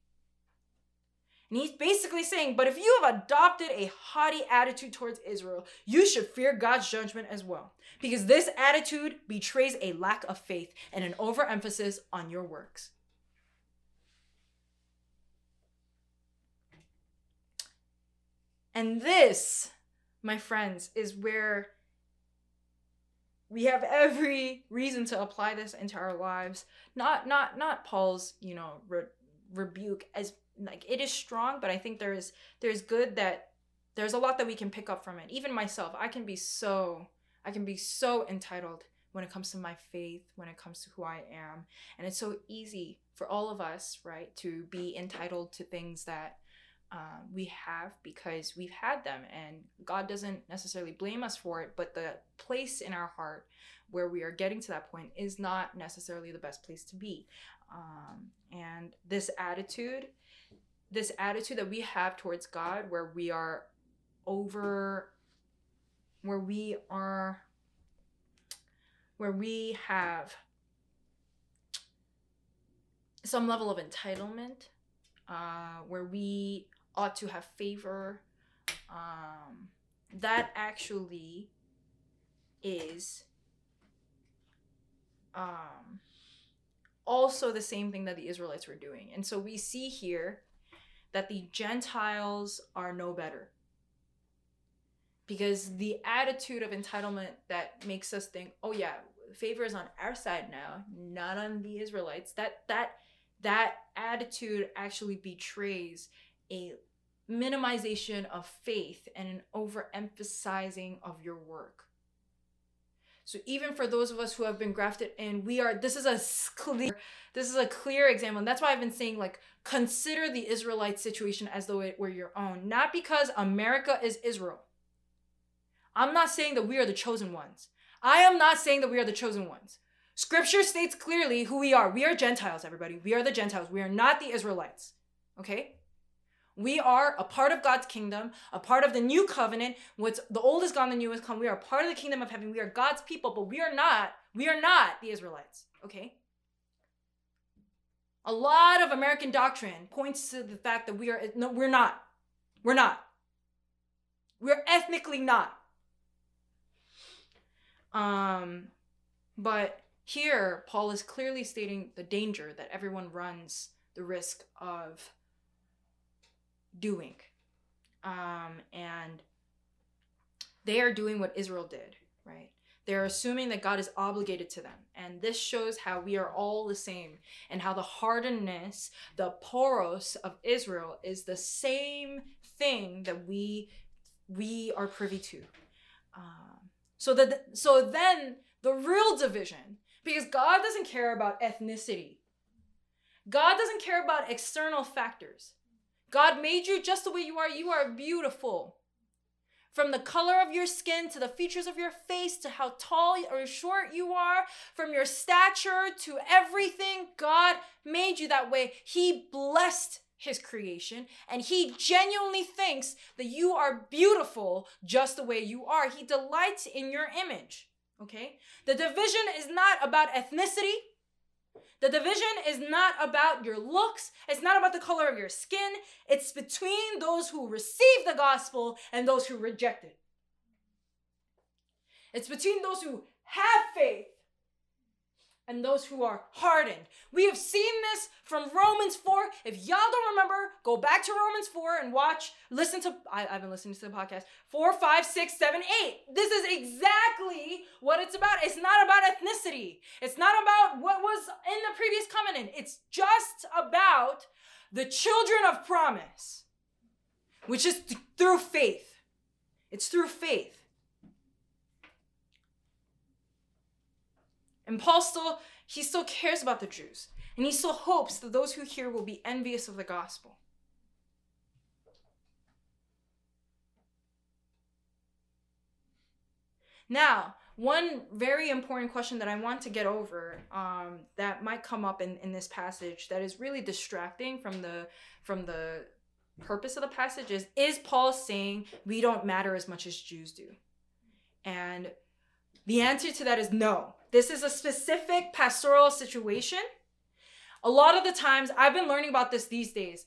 And he's basically saying, but if you have adopted a haughty attitude towards Israel, you should fear God's judgment as well. Because this attitude betrays a lack of faith and an overemphasis on your works. And this, my friends, is where we have every reason to apply this into our lives. Not not not Paul's, you know, re- rebuke as like it is strong, but I think there is there's good that there's a lot that we can pick up from it. Even myself, I can be so I can be so entitled when it comes to my faith, when it comes to who I am. And it's so easy for all of us, right, to be entitled to things that um, we have because we've had them and god doesn't necessarily blame us for it but the place in our heart where we are getting to that point is not necessarily the best place to be. Um, and this attitude this attitude that we have towards god where we are over where we are where we have some level of entitlement uh, where we ought to have favor. Um, that actually is um, also the same thing that the Israelites were doing. And so we see here that the Gentiles are no better. Because the attitude of entitlement that makes us think, oh yeah, favor is on our side now, not on the Israelites. That that that attitude actually betrays a minimization of faith and an overemphasizing of your work. So even for those of us who have been grafted in, we are this is a clear this is a clear example. And that's why I've been saying like consider the Israelite situation as though it were your own, not because America is Israel. I'm not saying that we are the chosen ones. I am not saying that we are the chosen ones. Scripture states clearly who we are. We are Gentiles, everybody. We are the Gentiles. We are not the Israelites. Okay? We are a part of God's kingdom, a part of the new covenant. What's the old is gone, the new has come. We are part of the kingdom of heaven. We are God's people, but we are not, we are not the Israelites. Okay? A lot of American doctrine points to the fact that we are no, we're not. We're not. We're ethnically not. Um, but here Paul is clearly stating the danger that everyone runs the risk of doing. Um, and they are doing what Israel did, right? They're assuming that God is obligated to them. And this shows how we are all the same and how the hardness, the poros of Israel is the same thing that we we are privy to. Um, so that so then the real division, because God doesn't care about ethnicity. God doesn't care about external factors. God made you just the way you are. You are beautiful. From the color of your skin to the features of your face to how tall or short you are, from your stature to everything, God made you that way. He blessed his creation and he genuinely thinks that you are beautiful just the way you are. He delights in your image. Okay? The division is not about ethnicity. The division is not about your looks, it's not about the color of your skin. It's between those who receive the gospel and those who reject it. It's between those who have faith and those who are hardened. We have seen this from Romans 4. If y'all don't remember, go back to Romans 4 and watch, listen to, I, have been listening to the podcast, 4, 5, 6, 7, 8. This is exactly what it's about. It's not about ethnicity, it's not about what was in the previous covenant. It's just about the children of promise, which is th- through faith. It's through faith. And Paul still, he still cares about the Jews. And he still hopes that those who hear will be envious of the gospel. Now, one very important question that I want to get over um, that might come up in, in this passage that is really distracting from the from the purpose of the passage is is Paul saying we don't matter as much as Jews do? And the answer to that is no. This is a specific pastoral situation. A lot of the times, I've been learning about this these days.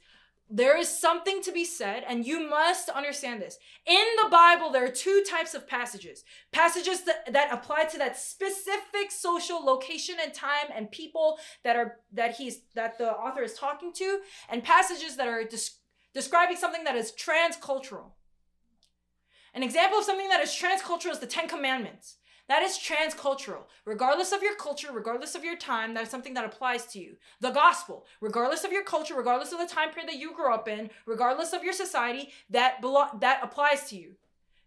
There is something to be said, and you must understand this. In the Bible, there are two types of passages passages that, that apply to that specific social location and time and people that are that he's that the author is talking to, and passages that are des- describing something that is transcultural. An example of something that is transcultural is the Ten Commandments. That is transcultural. Regardless of your culture, regardless of your time, that is something that applies to you. The gospel, regardless of your culture, regardless of the time period that you grew up in, regardless of your society, that belo- that applies to you.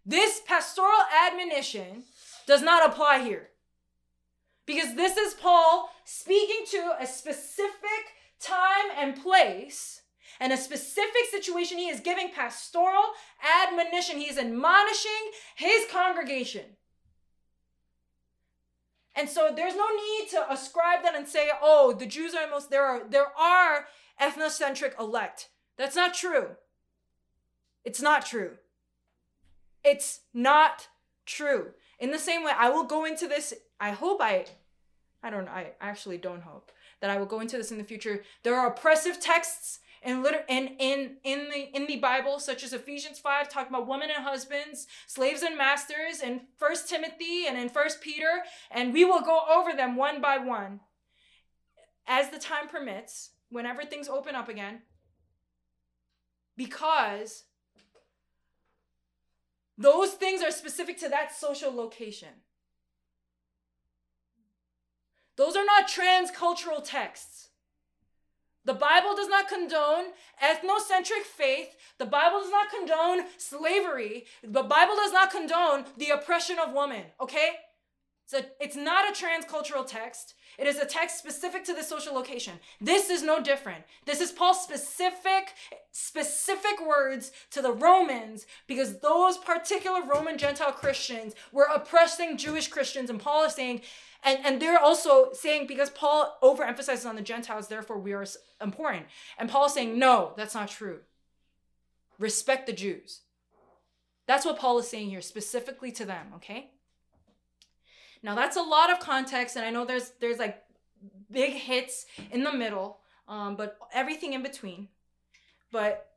This pastoral admonition does not apply here. Because this is Paul speaking to a specific time and place and a specific situation. He is giving pastoral admonition. He is admonishing his congregation. And so there's no need to ascribe that and say, oh, the Jews are most there are there are ethnocentric elect. That's not true. It's not true. It's not true. In the same way, I will go into this. I hope I I don't I actually don't hope that I will go into this in the future. There are oppressive texts in liter- in in in the in the Bible, such as Ephesians 5, talking about women and husbands, slaves and masters, and First Timothy and in First Peter, and we will go over them one by one as the time permits, whenever things open up again. Because those things are specific to that social location. Those are not transcultural texts. The Bible does not condone ethnocentric faith. The Bible does not condone slavery. The Bible does not condone the oppression of women, okay? So it's not a transcultural text. It is a text specific to the social location. This is no different. This is Paul's specific, specific words to the Romans because those particular Roman Gentile Christians were oppressing Jewish Christians. And Paul is saying, and, and they're also saying because Paul overemphasizes on the Gentiles, therefore we are important. And Paul is saying, no, that's not true. Respect the Jews. That's what Paul is saying here, specifically to them, okay? Now that's a lot of context, and I know there's there's like big hits in the middle, um, but everything in between. But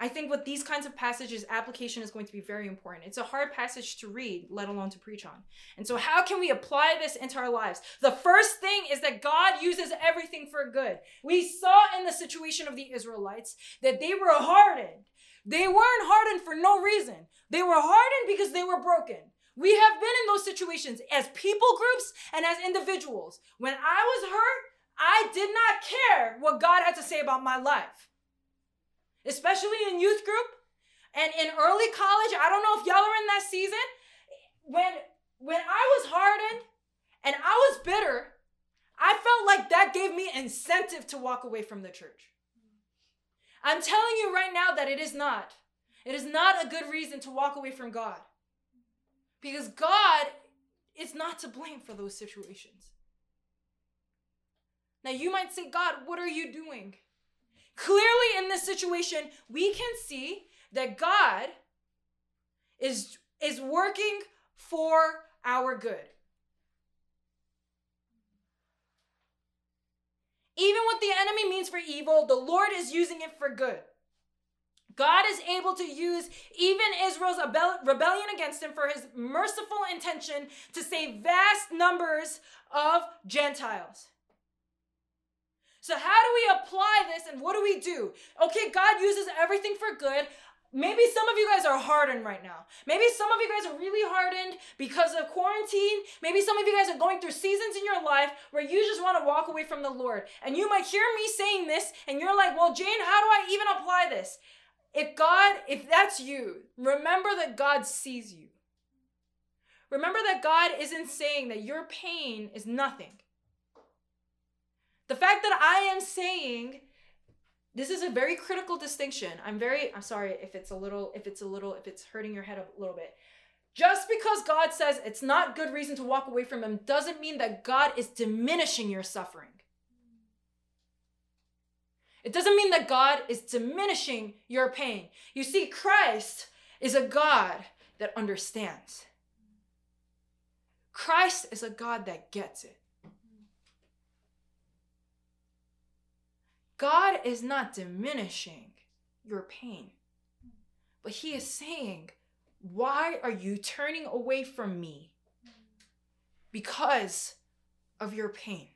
I think with these kinds of passages, application is going to be very important. It's a hard passage to read, let alone to preach on. And so, how can we apply this into our lives? The first thing is that God uses everything for good. We saw in the situation of the Israelites that they were hardened. They weren't hardened for no reason, they were hardened because they were broken. We have been in those situations as people groups and as individuals. When I was hurt, I did not care what God had to say about my life especially in youth group and in early college. I don't know if y'all are in that season. When when I was hardened and I was bitter, I felt like that gave me incentive to walk away from the church. I'm telling you right now that it is not. It is not a good reason to walk away from God. Because God is not to blame for those situations. Now you might say, God, what are you doing? Clearly, in this situation, we can see that God is, is working for our good. Even what the enemy means for evil, the Lord is using it for good. God is able to use even Israel's rebellion against him for his merciful intention to save vast numbers of Gentiles. So, how do we apply this and what do we do? Okay, God uses everything for good. Maybe some of you guys are hardened right now. Maybe some of you guys are really hardened because of quarantine. Maybe some of you guys are going through seasons in your life where you just want to walk away from the Lord. And you might hear me saying this and you're like, well, Jane, how do I even apply this? If God, if that's you, remember that God sees you. Remember that God isn't saying that your pain is nothing. The fact that I am saying this is a very critical distinction. I'm very I'm sorry if it's a little if it's a little if it's hurting your head a little bit. Just because God says it's not good reason to walk away from him doesn't mean that God is diminishing your suffering. It doesn't mean that God is diminishing your pain. You see, Christ is a God that understands. Christ is a God that gets it. God is not diminishing your pain, but He is saying, Why are you turning away from me? Because of your pain.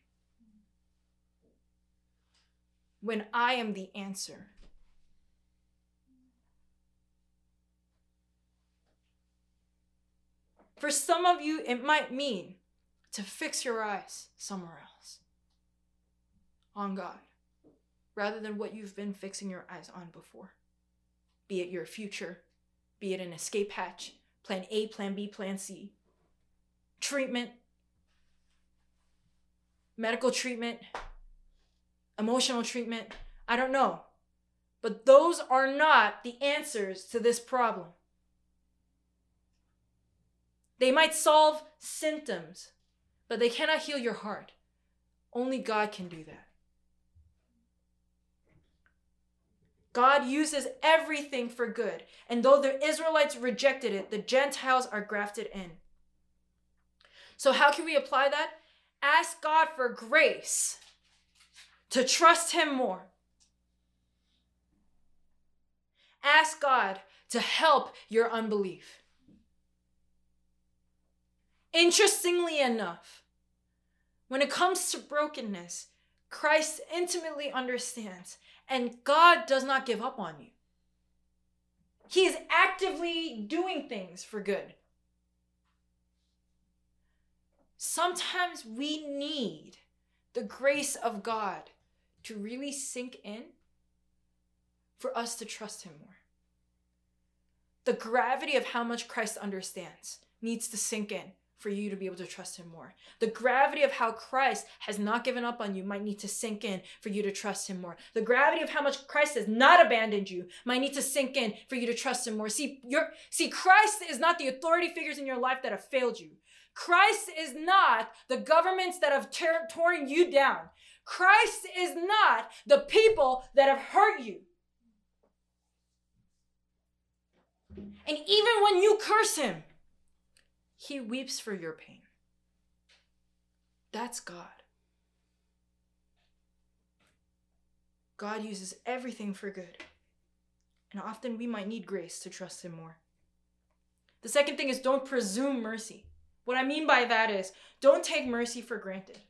When I am the answer. For some of you, it might mean to fix your eyes somewhere else on God rather than what you've been fixing your eyes on before. Be it your future, be it an escape hatch, plan A, plan B, plan C, treatment, medical treatment, emotional treatment, I don't know. But those are not the answers to this problem. They might solve symptoms, but they cannot heal your heart. Only God can do that. God uses everything for good. And though the Israelites rejected it, the Gentiles are grafted in. So, how can we apply that? Ask God for grace to trust Him more. Ask God to help your unbelief. Interestingly enough, when it comes to brokenness, Christ intimately understands and God does not give up on you. He is actively doing things for good. Sometimes we need the grace of God to really sink in for us to trust him more. The gravity of how much Christ understands needs to sink in for you to be able to trust him more. The gravity of how Christ has not given up on you might need to sink in for you to trust him more. The gravity of how much Christ has not abandoned you might need to sink in for you to trust him more. See, your see Christ is not the authority figures in your life that have failed you. Christ is not the governments that have ter- torn you down. Christ is not the people that have hurt you. And even when you curse him, he weeps for your pain. That's God. God uses everything for good. And often we might need grace to trust Him more. The second thing is don't presume mercy. What I mean by that is don't take mercy for granted.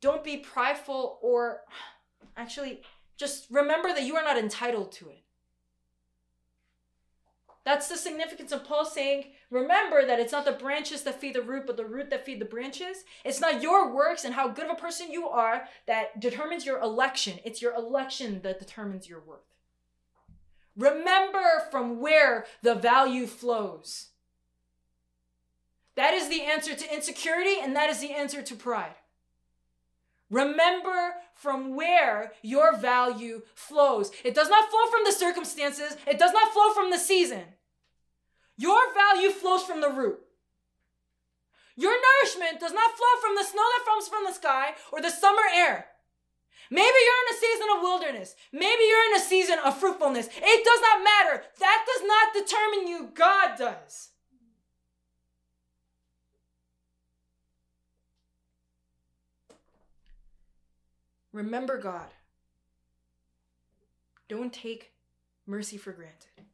Don't be prideful or *sighs* actually just remember that you are not entitled to it. That's the significance of Paul saying, remember that it's not the branches that feed the root, but the root that feed the branches. It's not your works and how good of a person you are that determines your election. It's your election that determines your worth. Remember from where the value flows. That is the answer to insecurity, and that is the answer to pride. Remember from where your value flows. It does not flow from the circumstances, it does not flow from the season. Your value flows from the root. Your nourishment does not flow from the snow that falls from the sky or the summer air. Maybe you're in a season of wilderness. Maybe you're in a season of fruitfulness. It does not matter. That does not determine you. God does. Remember God. Don't take mercy for granted.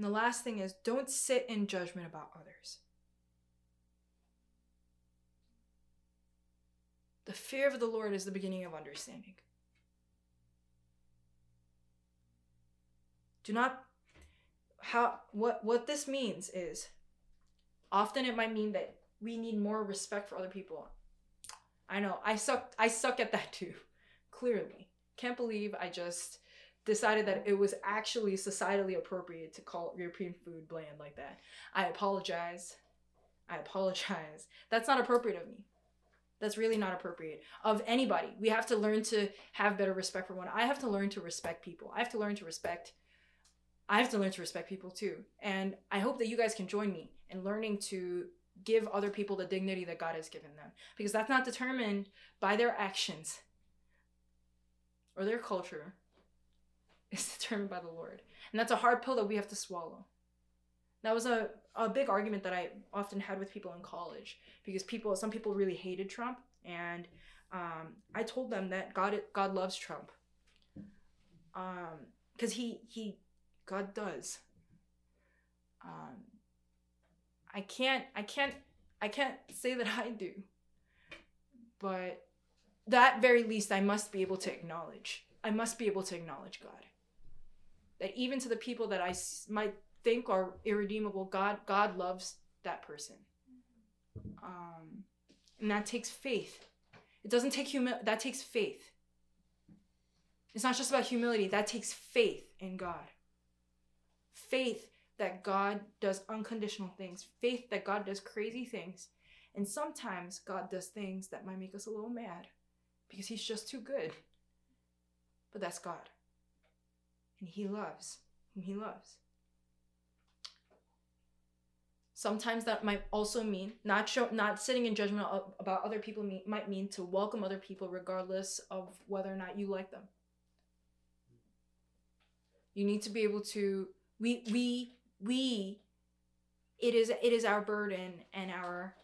And the last thing is don't sit in judgment about others. The fear of the Lord is the beginning of understanding. Do not how what what this means is often it might mean that we need more respect for other people. I know, I suck I suck at that too. *laughs* Clearly. Can't believe I just decided that it was actually societally appropriate to call European food bland like that. I apologize. I apologize. That's not appropriate of me. That's really not appropriate of anybody. We have to learn to have better respect for one. I have to learn to respect people. I have to learn to respect I have to learn to respect people too. And I hope that you guys can join me in learning to give other people the dignity that God has given them because that's not determined by their actions or their culture is determined by the Lord. And that's a hard pill that we have to swallow. That was a, a big argument that I often had with people in college because people some people really hated Trump and um, I told them that God God loves Trump. Um, cuz he he God does. Um, I can't I can't I can't say that I do. But that very least I must be able to acknowledge. I must be able to acknowledge God that even to the people that I might think are irredeemable, God God loves that person. Um, and that takes faith. It doesn't take humility. That takes faith. It's not just about humility. That takes faith in God. Faith that God does unconditional things. Faith that God does crazy things. And sometimes God does things that might make us a little mad because He's just too good. But that's God and he loves whom he loves. Sometimes that might also mean not show, not sitting in judgment about other people mean, might mean to welcome other people regardless of whether or not you like them. You need to be able to we we we it is it is our burden and our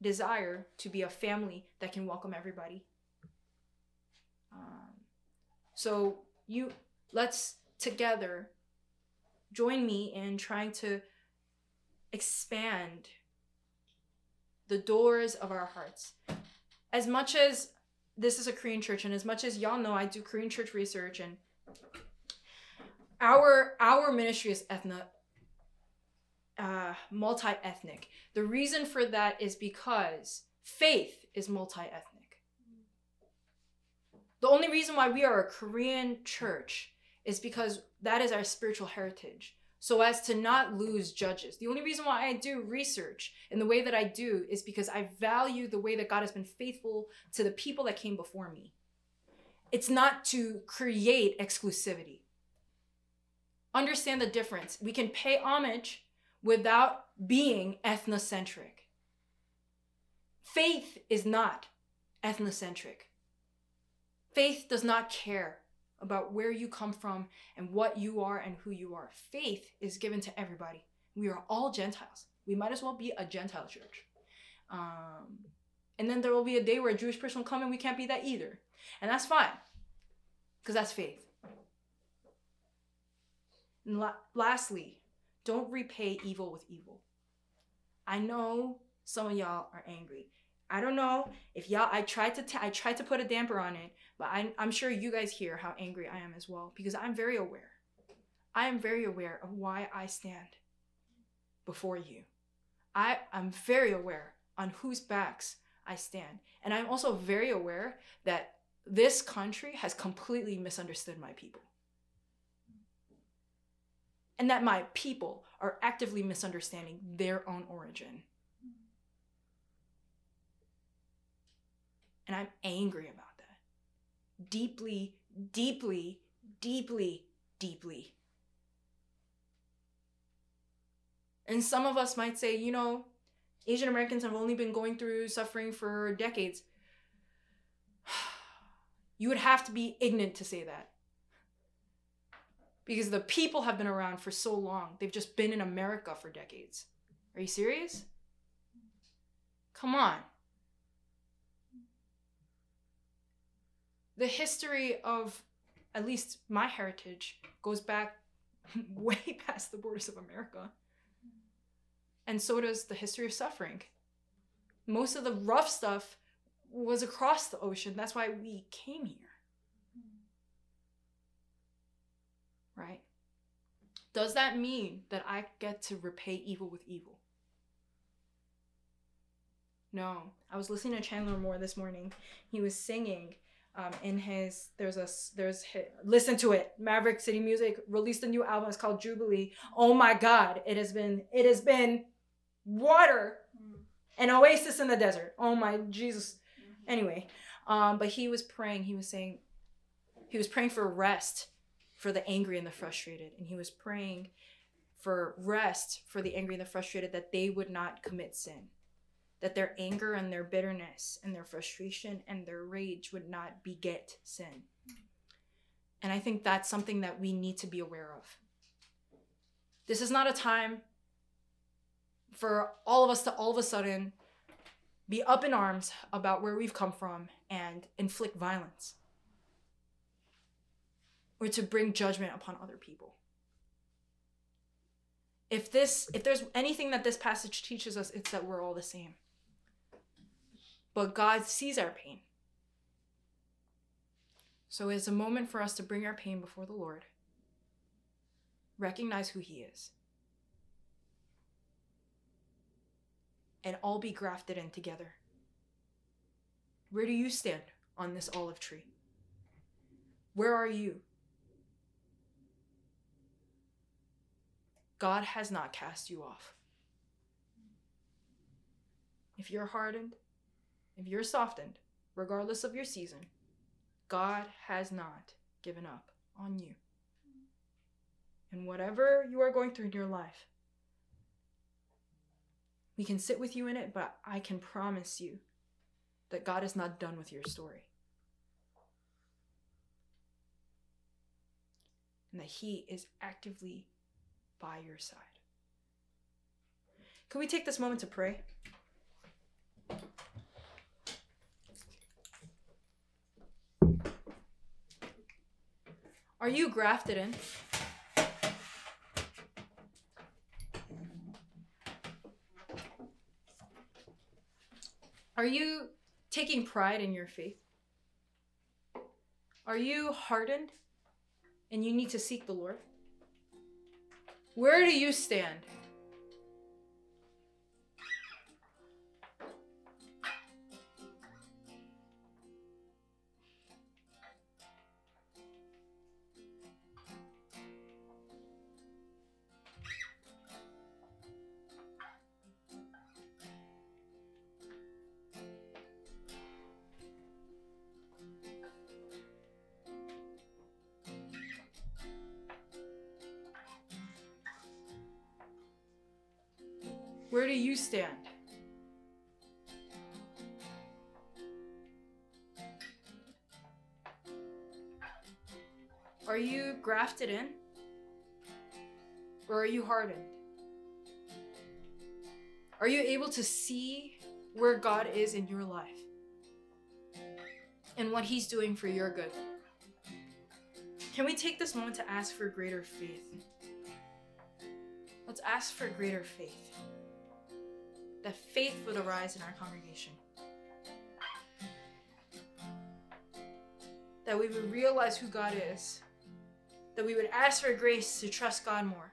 desire to be a family that can welcome everybody. Um, so you let's together join me in trying to expand the doors of our hearts. As much as this is a Korean church, and as much as y'all know, I do Korean church research, and our our ministry is ethno uh, multi-ethnic. The reason for that is because faith is multi-ethnic. The only reason why we are a Korean church is because that is our spiritual heritage. So as to not lose judges. The only reason why I do research in the way that I do is because I value the way that God has been faithful to the people that came before me. It's not to create exclusivity. Understand the difference. We can pay homage without being ethnocentric. Faith is not ethnocentric. Faith does not care about where you come from and what you are and who you are. Faith is given to everybody. We are all Gentiles. We might as well be a Gentile church. Um, and then there will be a day where a Jewish person will come and we can't be that either. And that's fine, because that's faith. And la- lastly, don't repay evil with evil. I know some of y'all are angry. I don't know if y'all. I tried to. T- I tried to put a damper on it, but I'm. I'm sure you guys hear how angry I am as well because I'm very aware. I am very aware of why I stand before you. I am very aware on whose backs I stand, and I'm also very aware that this country has completely misunderstood my people, and that my people are actively misunderstanding their own origin. And I'm angry about that. Deeply, deeply, deeply, deeply. And some of us might say, you know, Asian Americans have only been going through suffering for decades. *sighs* You would have to be ignorant to say that. Because the people have been around for so long. They've just been in America for decades. Are you serious? Come on. The history of at least my heritage goes back *laughs* way past the borders of America. And so does the history of suffering. Most of the rough stuff was across the ocean. That's why we came here. Right? Does that mean that I get to repay evil with evil? No. I was listening to Chandler Moore this morning. He was singing um, in his there's a there's his, listen to it maverick city music released a new album it's called jubilee. Oh my god it has been it has been water an oasis in the desert. Oh my jesus. Anyway um but he was praying he was saying he was praying for rest for the angry and the frustrated. And he was praying for rest for the angry and the frustrated that they would not commit sin that their anger and their bitterness and their frustration and their rage would not beget sin. And I think that's something that we need to be aware of. This is not a time for all of us to all of a sudden be up in arms about where we've come from and inflict violence or to bring judgment upon other people. If this if there's anything that this passage teaches us it's that we're all the same. But God sees our pain. So it's a moment for us to bring our pain before the Lord, recognize who He is, and all be grafted in together. Where do you stand on this olive tree? Where are you? God has not cast you off. If you're hardened, if you're softened, regardless of your season, God has not given up on you. And whatever you are going through in your life, we can sit with you in it, but I can promise you that God is not done with your story. And that He is actively by your side. Can we take this moment to pray? Are you grafted in? Are you taking pride in your faith? Are you hardened and you need to seek the Lord? Where do you stand? Where do you stand? Are you grafted in? Or are you hardened? Are you able to see where God is in your life and what He's doing for your good? Can we take this moment to ask for greater faith? Let's ask for greater faith. That faith would arise in our congregation. That we would realize who God is. That we would ask for grace to trust God more.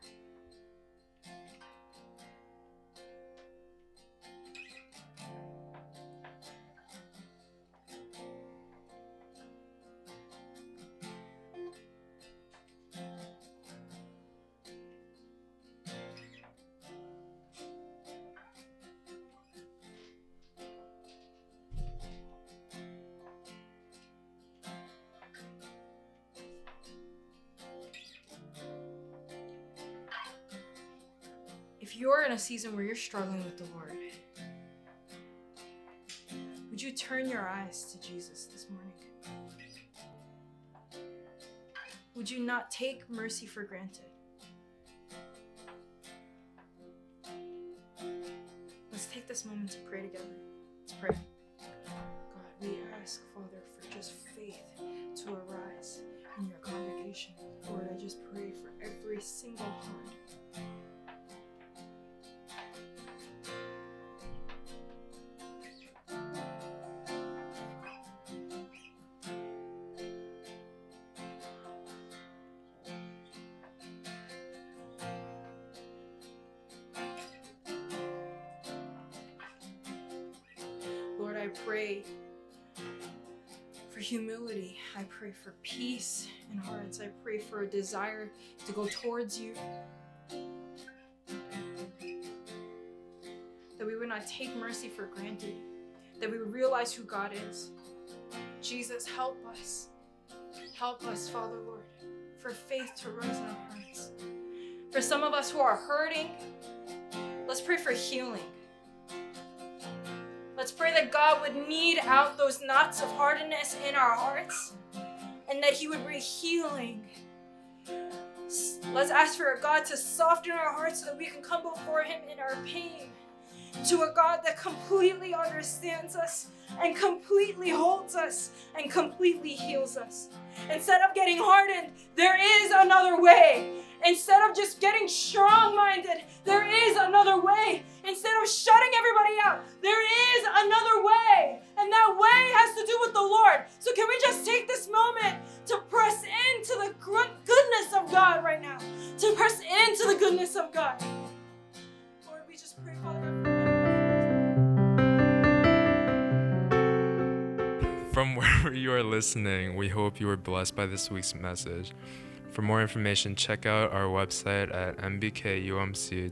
Season where you're struggling with the Lord, would you turn your eyes to Jesus this morning? Would you not take mercy for granted? Let's take this moment to pray together. Let's pray. God, we ask, Father, for just faith to arise in your congregation. Lord, I just pray for every single heart. Pray for peace in hearts. I pray for a desire to go towards you. That we would not take mercy for granted. That we would realize who God is. Jesus, help us. Help us, Father Lord, for faith to rise in our hearts. For some of us who are hurting, let's pray for healing. Let's pray that God would knead out those knots of hardness in our hearts and that He would bring healing. Let's ask for a God to soften our hearts so that we can come before Him in our pain. To a God that completely understands us and completely holds us and completely heals us. Instead of getting hardened, there is another way. Instead of just getting strong minded, there is another way. Instead of shutting everybody out, there is another way. And that way has to do with the Lord. So, can we just take this moment to press into the goodness of God right now? To press into the goodness of God. Lord, we just pray, Father. From *laughs* wherever you are listening, we hope you were blessed by this week's message. For more information, check out our website at nbkumc.com.